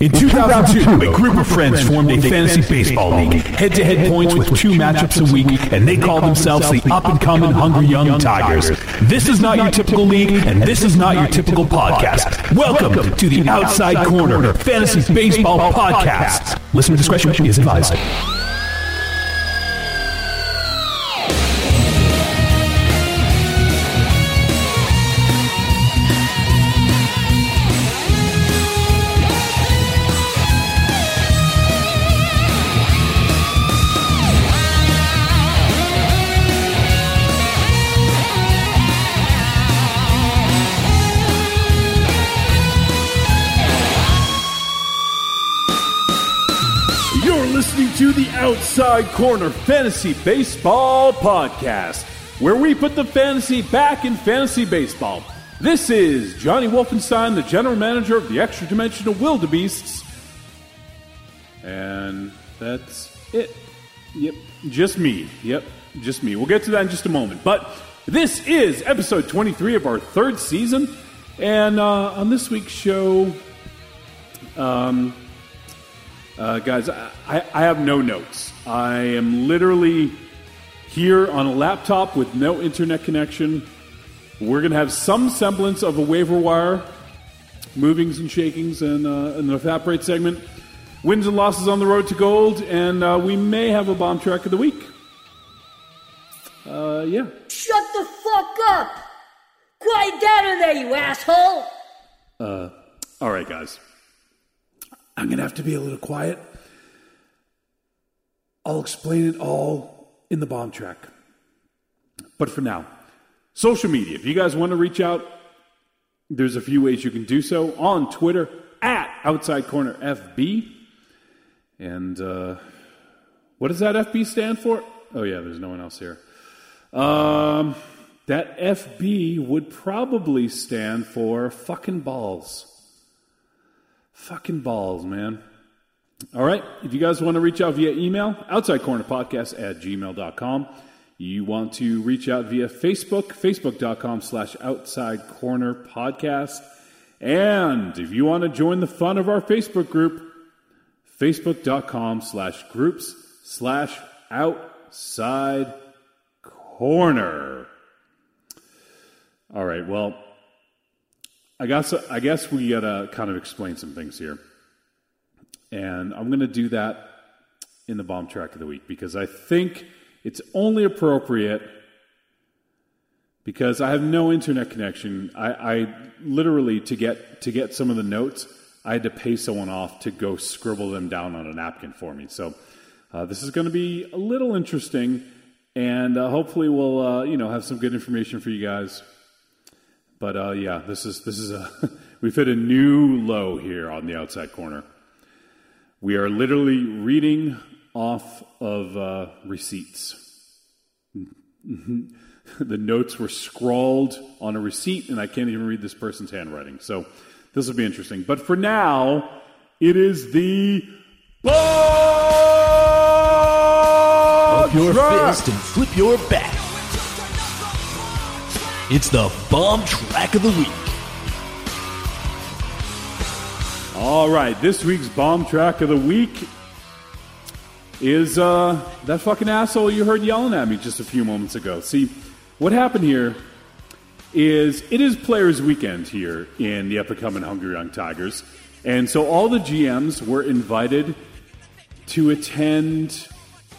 In 2002, a group of friends formed a fantasy baseball league, head-to-head points with two matchups a week, and they called themselves the up-and-coming Hungry Young Tigers. This is not your typical league, and this is not your typical podcast. Welcome to the Outside Corner Fantasy Baseball Podcast. Listener discretion is advised. Corner Fantasy Baseball Podcast, where we put the fantasy back in fantasy baseball. This is Johnny Wolfenstein, the general manager of the Extra Dimensional Wildebeests. And that's it. Yep, just me. Yep, just me. We'll get to that in just a moment. But this is episode 23 of our third season. And uh, on this week's show, um, uh, guys, I, I have no notes. I am literally here on a laptop with no internet connection. We're going to have some semblance of a waiver wire, movings and shakings, and uh, in the evaporate segment. Wins and losses on the road to gold, and uh, we may have a bomb track of the week. Uh, yeah. Shut the fuck up! Quiet down in there, you asshole! All right, guys. I'm going to have to be a little quiet. I'll explain it all in the bomb track. But for now, social media. If you guys want to reach out, there's a few ways you can do so on Twitter at Outside Corner FB. And uh, what does that FB stand for? Oh, yeah, there's no one else here. Um, that FB would probably stand for fucking balls. Fucking balls, man. All right. If you guys want to reach out via email, outsidecornerpodcast at gmail.com. You want to reach out via Facebook, facebook.com slash outside corner podcast. And if you want to join the fun of our Facebook group, facebook.com slash groups slash outside corner. All right. Well, I guess I guess we gotta kind of explain some things here, and I'm gonna do that in the bomb track of the week because I think it's only appropriate because I have no internet connection. I, I literally to get to get some of the notes, I had to pay someone off to go scribble them down on a napkin for me. So uh, this is going to be a little interesting, and uh, hopefully we'll uh, you know have some good information for you guys. But uh, yeah, this is this is a we've hit a new low here on the outside corner. We are literally reading off of uh, receipts. the notes were scrawled on a receipt, and I can't even read this person's handwriting. So this will be interesting. But for now, it is the Up your fist and flip your bat. It's the bomb track of the week. All right, this week's bomb track of the week is uh, that fucking asshole you heard yelling at me just a few moments ago. See, what happened here is it is Players Weekend here in the up and coming Hungry Young Tigers, and so all the GMs were invited to attend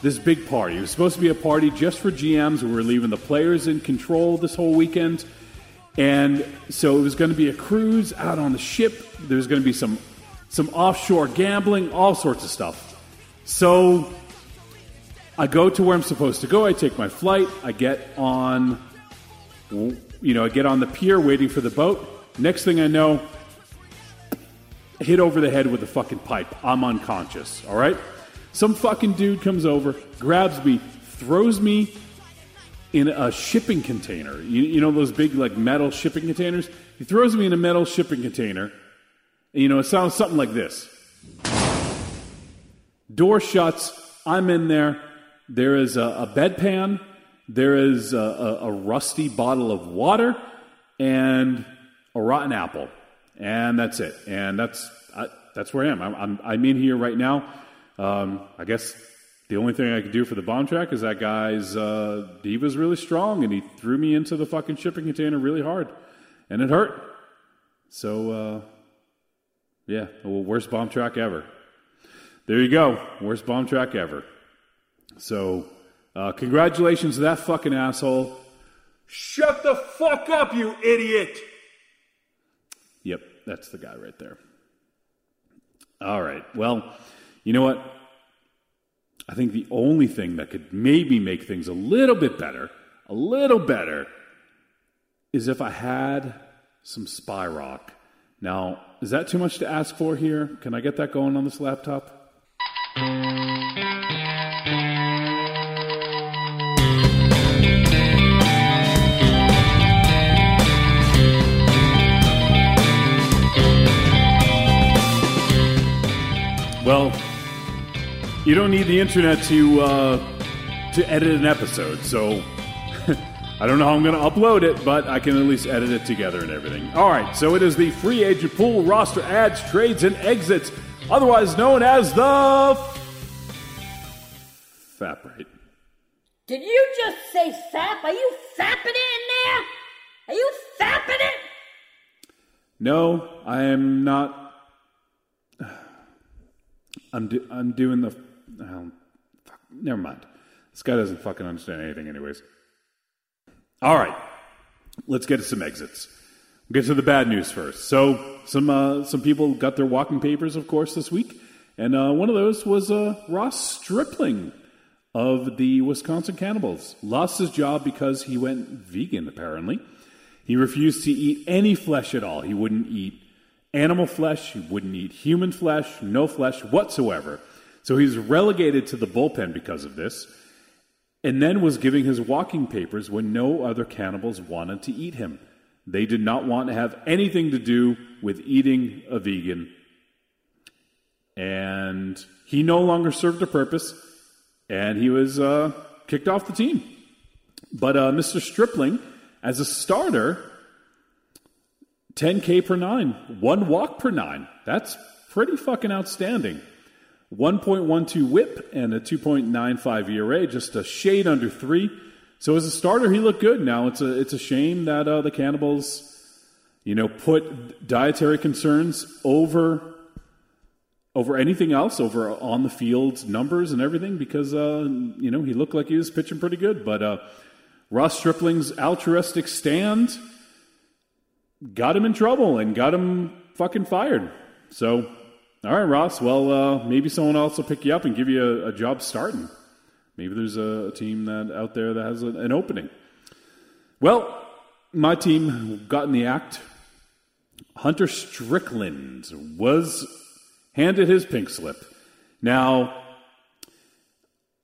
this big party. It was supposed to be a party just for GMs. We were leaving the players in control this whole weekend. And so it was going to be a cruise out on the ship. There was going to be some some offshore gambling, all sorts of stuff. So I go to where I'm supposed to go. I take my flight. I get on, you know, I get on the pier waiting for the boat. Next thing I know, hit over the head with a fucking pipe. I'm unconscious. All right. Some fucking dude comes over, grabs me, throws me in a shipping container. You, you know those big like metal shipping containers? He throws me in a metal shipping container. You know, it sounds something like this. Door shuts. I'm in there. There is a, a bedpan. There is a, a, a rusty bottle of water and a rotten apple. And that's it. And that's, I, that's where I am. I'm, I'm, I'm in here right now. Um, I guess the only thing I could do for the bomb track is that guy's uh, was really strong and he threw me into the fucking shipping container really hard, and it hurt. So uh, yeah, well, worst bomb track ever. There you go, worst bomb track ever. So uh, congratulations to that fucking asshole. Shut the fuck up, you idiot! Yep, that's the guy right there. All right. Well, you know what? I think the only thing that could maybe make things a little bit better, a little better, is if I had some spy rock. Now, is that too much to ask for here? Can I get that going on this laptop? Well, you don't need the internet to uh, to edit an episode, so I don't know how I'm going to upload it, but I can at least edit it together and everything. All right, so it is the free agent pool roster ads, trades, and exits, otherwise known as the FAP rate. Did you just say fap? Are you fapping it in there? Are you fapping it? No, I am not. I'm do, I'm doing the. Oh, fuck, never mind. This guy doesn't fucking understand anything, anyways. All right, let's get to some exits. We'll get to the bad news first. So, some uh, some people got their walking papers, of course, this week, and uh, one of those was uh, Ross Stripling of the Wisconsin Cannibals. Lost his job because he went vegan. Apparently, he refused to eat any flesh at all. He wouldn't eat animal flesh. He wouldn't eat human flesh. No flesh whatsoever. So he's relegated to the bullpen because of this and then was giving his walking papers when no other cannibals wanted to eat him. They did not want to have anything to do with eating a vegan. And he no longer served a purpose, and he was uh, kicked off the team. But uh, Mr. Stripling, as a starter, 10K per nine, one walk per nine. That's pretty fucking outstanding. 1.12 whip and a 2.95 ERA, just a shade under three. So as a starter, he looked good. Now it's a it's a shame that uh, the Cannibals, you know, put dietary concerns over over anything else, over on the field numbers and everything, because uh, you know he looked like he was pitching pretty good. But uh, Ross Stripling's altruistic stand got him in trouble and got him fucking fired. So all right, Ross. Well, uh, maybe someone else will pick you up and give you a, a job starting. Maybe there's a, a, team that out there that has a, an opening. Well, my team got in the act. Hunter Strickland was handed his pink slip. Now,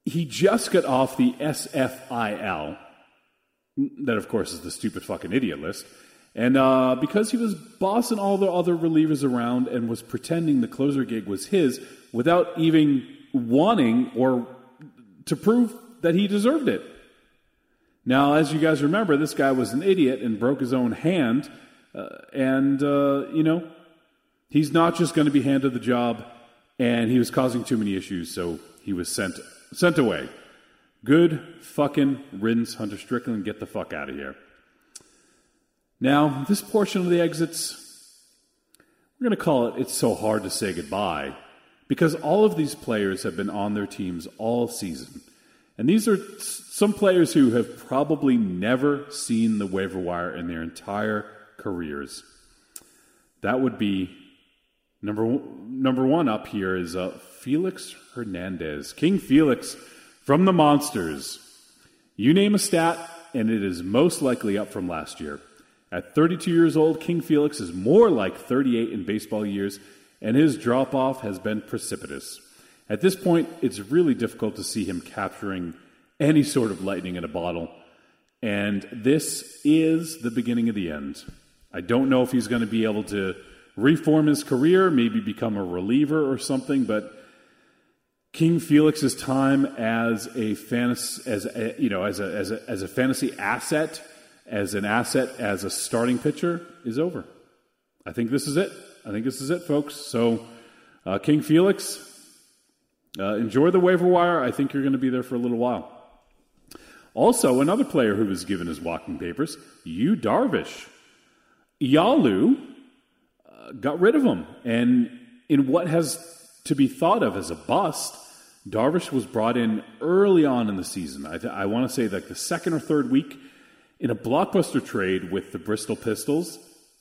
he just got off the SFIL. That, of course, is the stupid fucking idiot list. And uh, because he was bossing all the other relievers around and was pretending the closer gig was his without even wanting or to prove that he deserved it. Now, as you guys remember, this guy was an idiot and broke his own hand. Uh, and, uh, you know, he's not just going to be handed the job, and he was causing too many issues, so he was sent, sent away. Good fucking riddance, Hunter Strickland. Get the fuck out of here. Now, this portion of the exits, we're going to call it It's So Hard to Say Goodbye because all of these players have been on their teams all season. And these are some players who have probably never seen the waiver wire in their entire careers. That would be number number one up here is uh, Felix Hernandez, King Felix from the Monsters. You name a stat, and it is most likely up from last year. At 32 years old, King Felix is more like 38 in baseball years, and his drop off has been precipitous. At this point, it's really difficult to see him capturing any sort of lightning in a bottle, and this is the beginning of the end. I don't know if he's going to be able to reform his career, maybe become a reliever or something, but King Felix's time as a fantasy, as a, you know, as a, as a, as a fantasy asset as an asset as a starting pitcher is over. I think this is it. I think this is it, folks. So Uh, King Felix, uh, enjoy the waiver wire. I think you're going to be there for a little while. Also, another player who was given his walking papers, Yu Darvish. Yalu uh, got rid of him. And in what has to be thought of as a bust, Darvish was brought in early on in the season. I, th- I want to say like the second or third week in a blockbuster trade with the Bristol Pistols,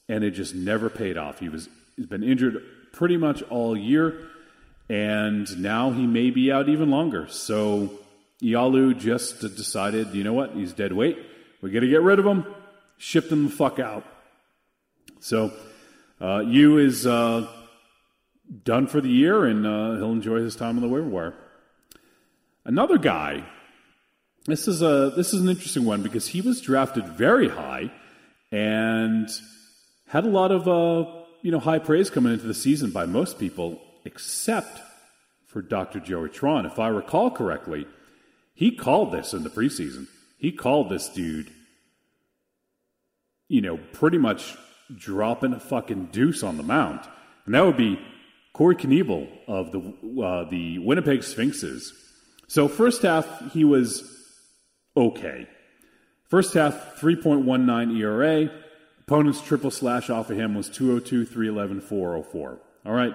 and it just never paid off. He was he's been injured pretty much all year, and now he may be out even longer. So Yalu just decided, you know what, he's dead weight. We got to get rid of him. Ship him the fuck out. So uh, Yu is uh, done for the year, and uh, he'll enjoy his time on the waiver wire. Another guy. This is a this is an interesting one because he was drafted very high and had a lot of uh, you know high praise coming into the season by most people, except for Dr. Joey Tron. If I recall correctly, he called this in the preseason. He called this dude, you know, pretty much dropping a fucking deuce on the mound, and that would be Corey Knebel of the uh, the Winnipeg Sphinxes. So first half he was okay. First half 3.19 ERA. Opponent's triple slash off of him was 202, 311, 404. All right.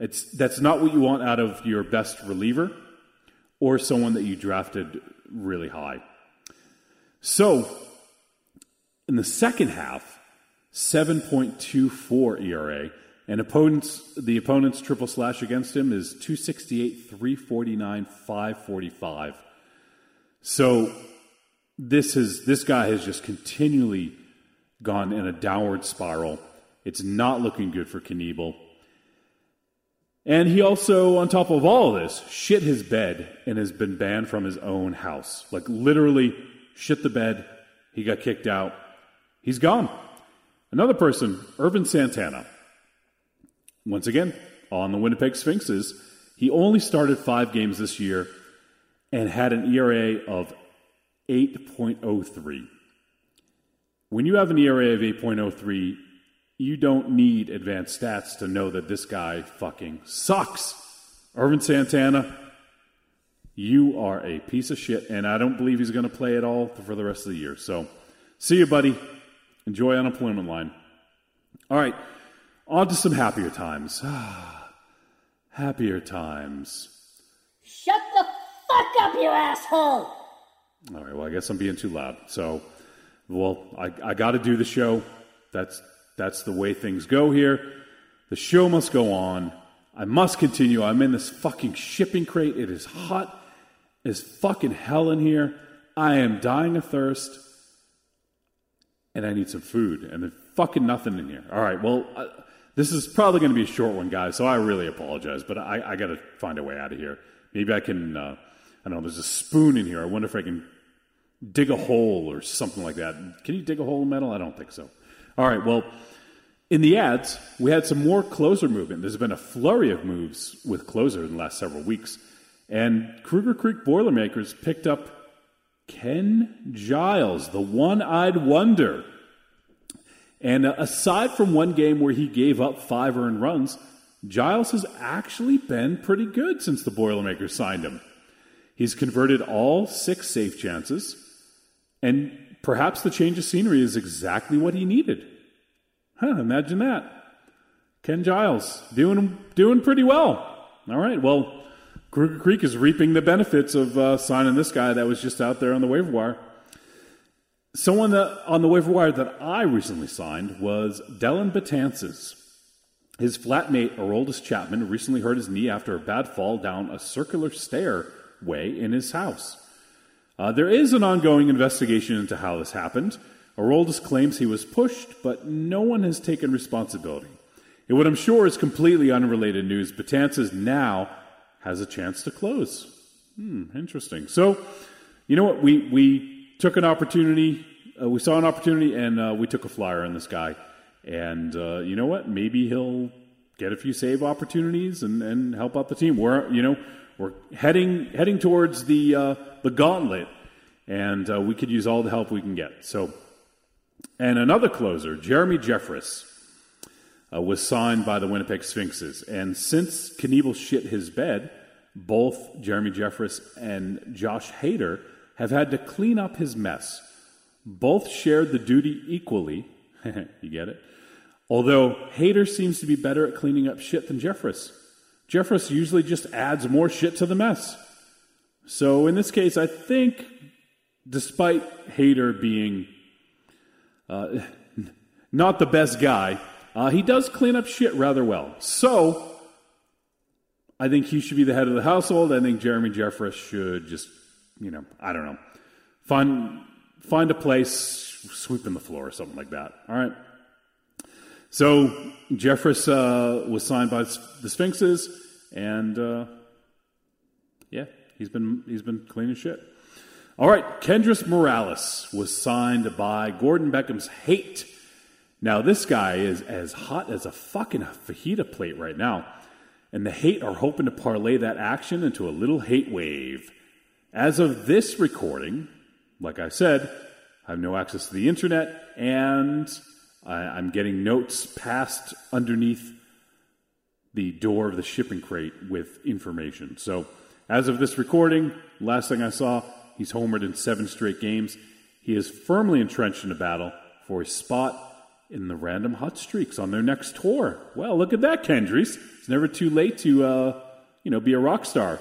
It's that's not what you want out of your best reliever or someone that you drafted really high. So in the second half, 7.24 ERA. And opponents, the opponent's triple slash against him is 268, 349, 545. So this is this guy has just continually gone in a downward spiral. It's not looking good for Knebel. And he also, on top of all of this, shit his bed and has been banned from his own house. Like literally shit the bed. He got kicked out. He's gone. Another person, Ervin Santana. Once again, on the Winnipeg Sphinxes, he only started five games this year and had an ERA of 8.03. When you have an ERA of 8.03, you don't need advanced stats to know that this guy fucking sucks. Ervin Santana, you are a piece of shit, and I don't believe he's going to play at all for the rest of the year. So, see you, buddy. Enjoy unemployment line. All right. On to some happier times. happier times. Shut the fuck up, you asshole! All right, well, I guess I'm being too loud. So, well, I, I got to do the show. That's, that's the way things go here. The show must go on. I must continue. I'm in this fucking shipping crate. It is hot as fucking hell in here. I am dying of thirst. And I need some food. And there's fucking nothing in here. All right, well, uh, this is probably going to be a short one, guys, so I really apologize, but I, I got to find a way out of here. Maybe I can, uh, I don't know, there's a spoon in here. I wonder if I can dig a hole or something like that. Can you dig a hole in metal? I don't think so. All right, well, in the ads, we had some more closer movement. There's been a flurry of moves with closer in the last several weeks. And Kruger Creek Boilermakers picked up Ken Giles, the one eyed wonder. And uh, aside from one game where he gave up five earned runs, Giles has actually been pretty good since the Boilermakers signed him. He's converted all six save chances, and perhaps the change of scenery is exactly what he needed. Huh, imagine that. Ken Giles doing doing pretty well. All right, well, Kruger Creek is reaping the benefits of uh, signing this guy that was just out there on the waiver wire. Someone that on the waiver wire that I recently signed was Dellin Betances. His flatmate, Aroldis Chapman, recently hurt his knee after a bad fall down a circular stairway in his house. Uh, there is an ongoing investigation into how this happened. Aroldis claims he was pushed, but no one has taken responsibility. In what I'm sure is completely unrelated news, Betances now has a chance to close. Hmm, interesting. So, you know what? We, we took an opportunity. Uh, we saw an opportunity, and uh, we took a flyer on this guy. And uh, you know what? Maybe he'll get a few save opportunities and, and help out the team. We're you know we're heading heading towards the uh, the gauntlet, and uh, we could use all the help we can get. So, and another closer, Jeremy Jeffress. uh, was signed by the Winnipeg Sphinxes. And since Knebel shit his bed, both Jeremy Jeffress and Josh Hader have had to clean up his mess. Both shared the duty equally. you get it? Although Hader seems to be better at cleaning up shit than Jeffress. Jeffress usually just adds more shit to the mess. So in this case, I think, despite Hader being uh, not the best guy, uh, he does clean up shit rather well. So I think he should be the head of the household. I think Jeremy Jeffress should just, you know, I don't know, find find a place, sweeping the floor or something like that. All right. So Jeffress uh, was signed by the Sphinxes, and uh, yeah, he's been he's been cleaning shit. All right, Kendrys Morales was signed by Gordon Beckham's Hate. Now this guy is as hot as a fucking fajita plate right now, and the Hate are hoping to parlay that action into a little hate wave. As of this recording, like I said, I have no access to the internet, and I, am getting notes passed underneath the door of the shipping crate with information. So, as of this recording, last thing I saw, he's homered in seven straight games. He is firmly entrenched in a battle for a spot in the Random Hot Streaks on their next tour. Well, look at that, Kendrys. It's never too late to, uh, you know, be a rock star.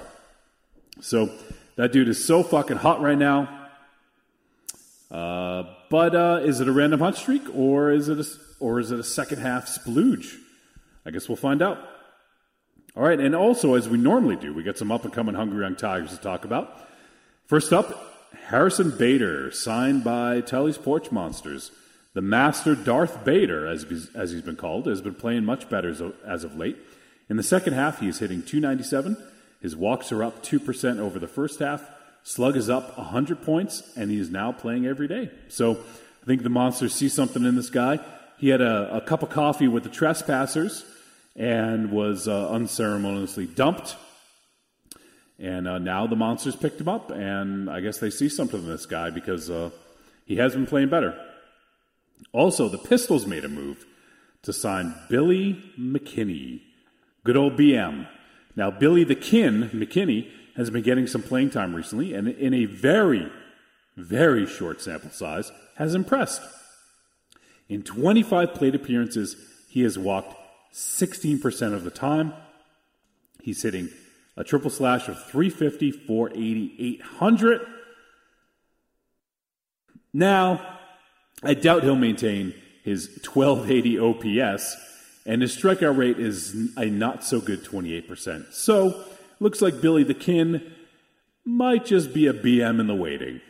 So that dude is so fucking hot right now. Uh, but uh, is it a random hot streak or is it a, or is it a second half splooge? I guess we'll find out. All right, and also as we normally do, we get some up and coming Hungry Young Tigers to talk about. First up, Harrison Bader, signed by Telly's Porch Monsters. The master Darth Bader, as, as he's been called, has been playing much better as, as of late. In the second half, he is hitting 297. His walks are up 2% over the first half. Slug is up 100 points, and he is now playing every day. So I think the Monsters see something in this guy. He had a, a cup of coffee with the trespassers and was uh, unceremoniously dumped. And uh, now the Monsters picked him up, and I guess they see something in this guy because uh, he has been playing better. Also, the Pistols made a move to sign Billy McKinney. Good old BM. Now, Billy the Kin McKinney has been getting some playing time recently, and in a very, very short sample size, has impressed. In 25 plate appearances, he has walked 16% of the time. He's hitting a triple slash of 350, 480, 800. Now, I doubt he'll maintain his 1280 OPS, and his strikeout rate is a not so good 28%. So, Looks like Billy the Kin might just be a BM in the waiting.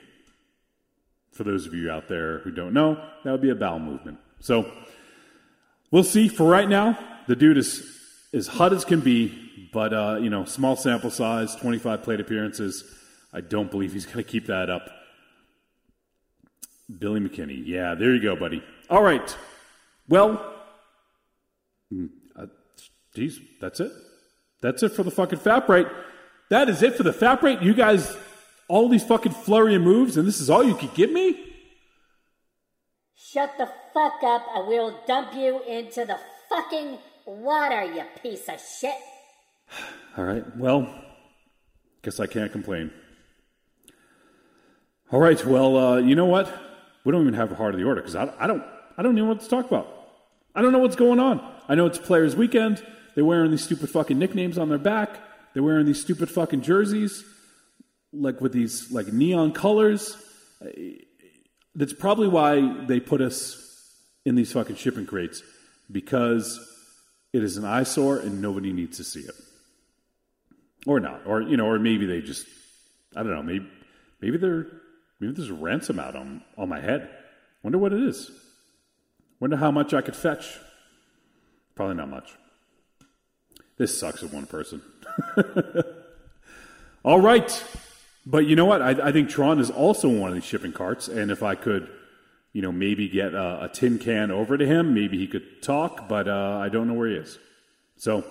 For those of you out there who don't know, that would be a bowel movement. So we'll see. For right now, the dude is as hot as can be, but uh, you know, small sample size, 25 plate appearances. I don't believe he's going to keep that up. Billy McKinney. Yeah, there you go, buddy. All right. Well, mm, uh, geez, that's it. That's it for the fucking fap rate. That is it for the fap rate. You guys, all these fucking flurry of moves, and this is all you could give me? Shut the fuck up, and we'll dump you into the fucking water, you piece of shit. All right, well, guess I can't complain. All right, well, uh, you know what? We don't even have a heart of the order because I, I don't, I don't even know what to talk about. I don't know what's going on. I know it's Players Weekend. They're wearing these stupid fucking nicknames on their back. They're wearing these stupid fucking jerseys, like with these like neon colors. That's probably why they put us in these fucking shipping crates because it is an eyesore and nobody needs to see it, or not, or you know, or maybe they just I don't know, maybe maybe they're maybe there's a ransom out on on my head. Wonder what it is. Wonder how much I could fetch. Probably not much. This sucks with one person. All right. But you know what? I, I, think Tron is also one of these shipping carts. And if I could, you know, maybe get a, a tin can over to him, maybe he could talk, but uh, I don't know where he is. So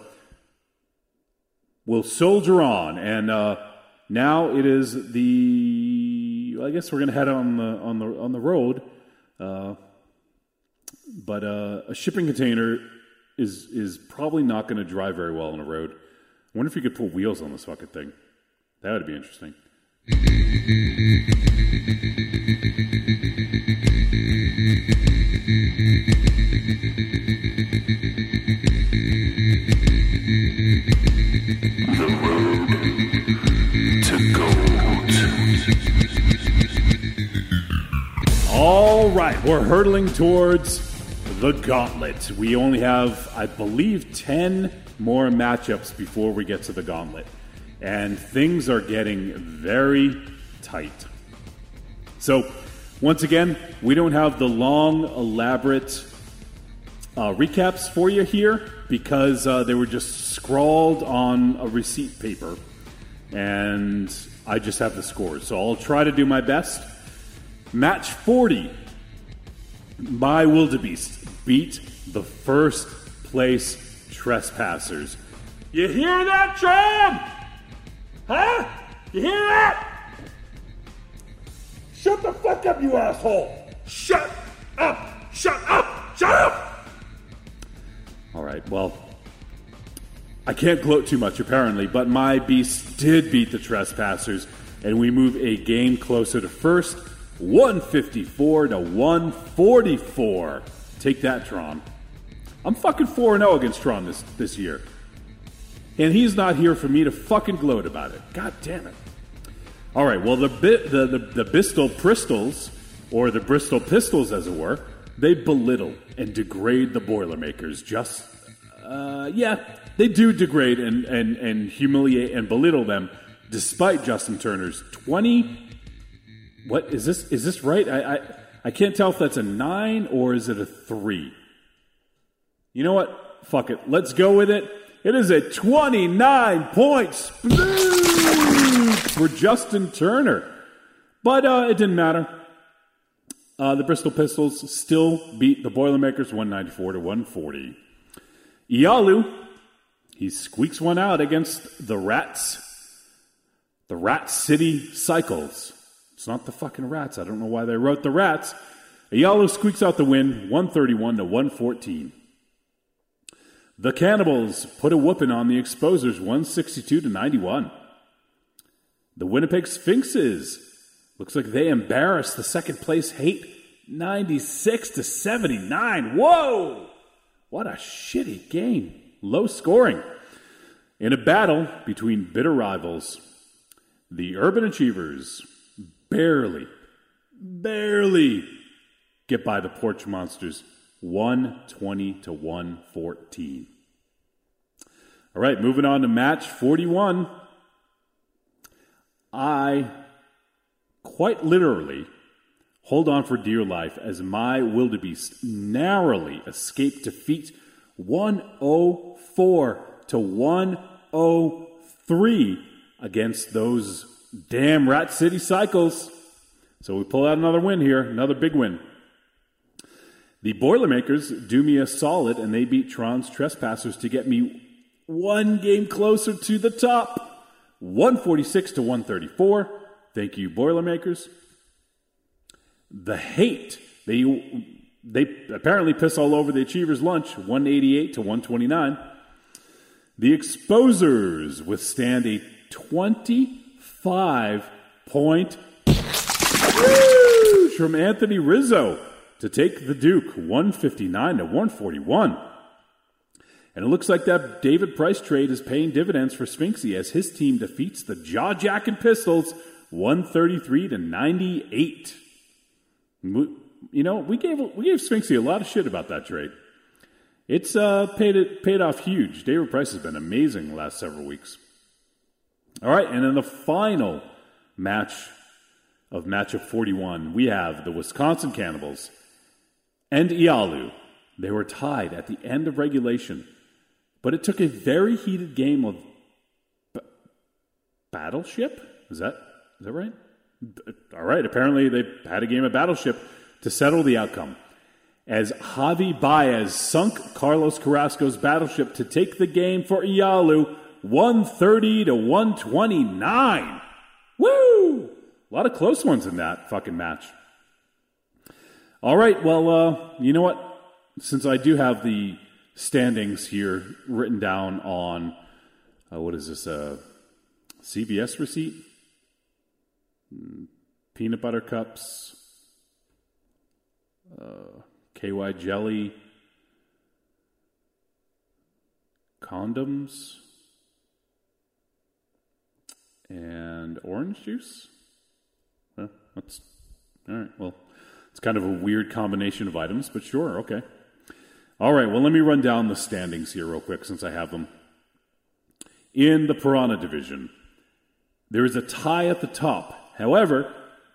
we'll soldier on. And uh, now it is the. Well, I guess we're going to head on the on the on the road. Uh, but uh, a shipping container is is probably not going to drive very well on the road. I wonder if you could put wheels on this fucking thing. That would be interesting. All right, we're hurtling towards the gauntlet. We only have, I believe, 10 more matchups before we get to the gauntlet. And things are getting very tight. So, once again, we don't have the long, elaborate uh, recaps for you here because uh, they were just scrawled on a receipt paper. And I just have the scores. So I'll try to do my best. Match 40. My wildebeest beat the first place trespassers. You hear that, Tram? Huh? You hear that? Shut the fuck up, you asshole! Shut up! Shut up! Shut up! All right, well, I can't gloat too much apparently, but my beast did beat the trespassers, and we move a game closer to first 154 to 144. Take that, Tron. I'm fucking 4 0 against Tron this, this year. And he's not here for me to fucking gloat about it. God damn it. All right, well, the, the, the, the Bristol Pistols, or the Bristol Pistols as it were, they belittle and degrade the Boilermakers. Just, uh, yeah, they do degrade and, and, and humiliate and belittle them despite Justin Turner's 20 what is this? Is this right? I, I I can't tell if that's a nine or is it a three. You know what? Fuck it. Let's go with it. It is a 29 point for Justin Turner. But uh, it didn't matter. Uh, the Bristol Pistols still beat the Boilermakers 194 to 140. Iyalu, he squeaks one out against the Rats. The Rat City Cycles. It's not the fucking rats. I don't know why they wrote the rats. Ayala squeaks out the win, 131 to 114. The Cannibals put a whooping on the Exposers, 162 to 91. The Winnipeg Sphinxes looks like they embarrassed the second place Hate, 96 to 79. Whoa! What a shitty game. Low scoring. In a battle between bitter rivals, the Urban Achievers barely, barely get by the Porch Monsters 120 to 114. All right, moving on to match 41. I quite literally hold on for dear life as my wildebeest narrowly escaped defeat 104 to 103 against those Damn Rat City Cycles. So we pull out another win here, another big win. The Boilermakers do me a solid and they beat Tron's Trespassers to get me one game closer to the top. 146 to 134. Thank you, Boilermakers. The Hate, they they apparently piss all over the Achievers' lunch, 188 to 129. The Exposers withstand a 20 five point from Anthony Rizzo to take the Duke 159 to 141. And it looks like that David Price trade is paying dividends for Sphinxy as his team defeats the Jaw Jacking Pistols 133 to 98. You know, we gave we gave Sphinxy a lot of shit about that trade. It's uh, paid it paid off huge. David Price has been amazing the last several weeks. All right, and in the final match of matchup 41, we have the Wisconsin Cannibals and Iyalu. They were tied at the end of regulation, but it took a very heated game of b- Battleship. Is that is that right? All right. Apparently, they had a game of Battleship to settle the outcome. As Javi Baez sunk Carlos Carrasco's battleship to take the game for Iyalu 130 to 129. Woo! A lot of close ones in that fucking match. All right, well, uh, you know what? Since I do have the standings here written down on uh, what is this? A CVS receipt? Mm, peanut butter cups, uh, KY jelly, condoms, and orange juice. Well, that's all right. Well, it's kind of a weird combination of items, but sure, okay. All right, well, let me run down the standings here real quick since I have them. In the Piranha division, there is a tie at the top. However,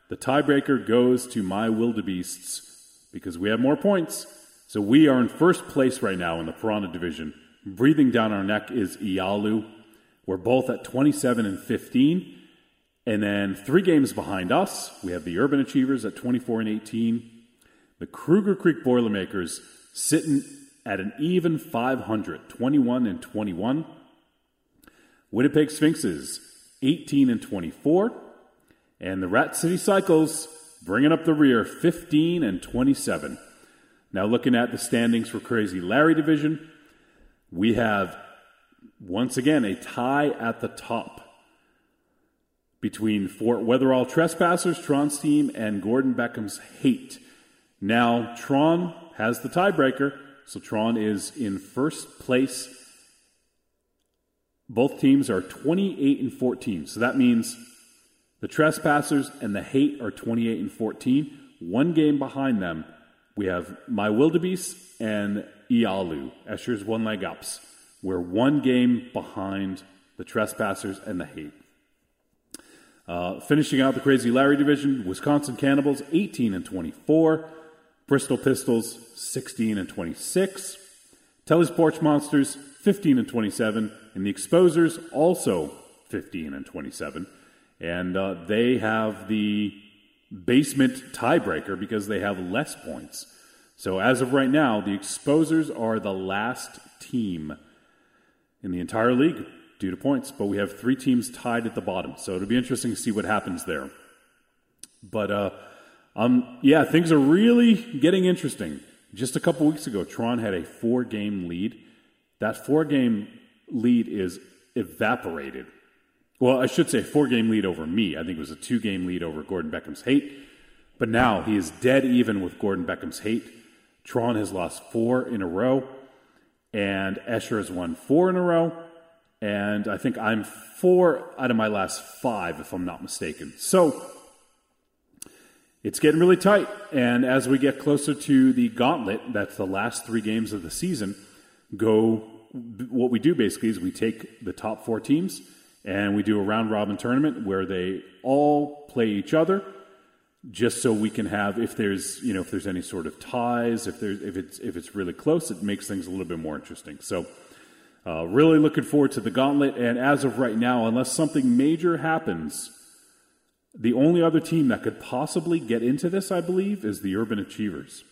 the tiebreaker goes to my wildebeests because we have more points. So we are in first place right now in the Piranha division. Breathing down our neck is Ialu. We're both at 27 and 15. And then three games behind us, we have the Urban Achievers at 24 and 18. The Kruger Creek Boilermakers sitting at an even 500, 21 and 21. Winnipeg Sphinxes, 18 and 24. And the Rat City Cycles bringing up the rear, 15 and 27. Now, looking at the standings for Crazy Larry Division, we have once again a tie at the top between Fort Weatherall Trespassers, Tron's team, and Gordon Beckham's Hate. Now, Tron has the tiebreaker, so Tron is in first place. Both teams are 28 and 14, so that means the Trespassers and the Hate are 28 and 14. One game behind them, we have My Wildebeest and Ialu, Escher's one leg ups. We're one game behind the Trespassers and the Hate. Uh, finishing out the Crazy Larry division, Wisconsin Cannibals 18 and 24, Bristol Pistols 16 and 26, Telly's Porch Monsters 15 and 27, and the Exposers also 15 and 27. And uh, they have the basement tiebreaker because they have less points. So as of right now, the Exposers are the last team in the entire league due to points, but we have three teams tied at the bottom. So it'll be interesting to see what happens there. But uh, um, yeah, things are really getting interesting. Just a couple weeks ago, Tron had a four game lead. That four game lead is evaporated well, I should say four game lead over me. I think it was a two game lead over Gordon Beckham's hate. But now he is dead even with Gordon Beckham's hate. Tron has lost four in a row, and Escher has won four in a row. And I think I'm four out of my last five, if I'm not mistaken. So it's getting really tight. And as we get closer to the gauntlet, that's the last three games of the season, go. What we do basically is we take the top four teams and we do a round robin tournament where they all play each other just so we can have if there's you know if there's any sort of ties if there's if it's if it's really close it makes things a little bit more interesting. So uh, really looking forward to the gauntlet. And as of right now unless something major happens the only other team that could possibly get into this i believe is the urban achievers.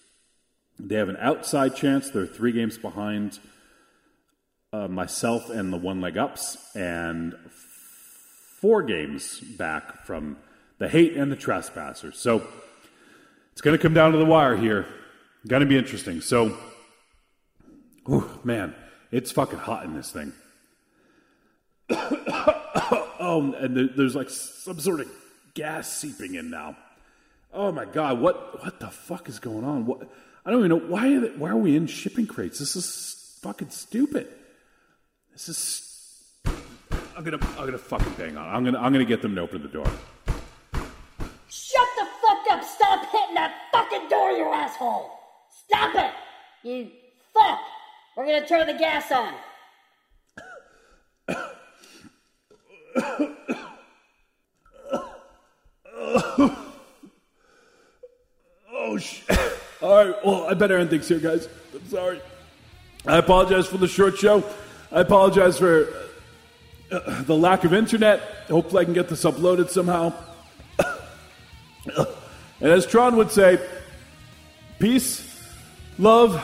They have an outside chance. They're three games behind uh, myself and the one leg ups and four games back from the hate and the trespassers. So it's going to come down to the wire here. Going to be interesting. So, whew, man, it's fucking hot in this thing. oh, and there's like some sort of gas seeping in now. Oh my god, what what the fuck is going on? What I don't even know why. Are they, why are we in shipping crates? This is fucking stupid. This is I'm gonna I'm gonna fucking bang on. I'm gonna I'm gonna get them to open the door. Asshole! Stop it! You fuck! We're gonna turn the gas on. oh shit! All right, well I better end things here, guys. I'm sorry. I apologize for the short show. I apologize for uh, the lack of internet. Hopefully, I can get this uploaded somehow. and as Tron would say, peace, love.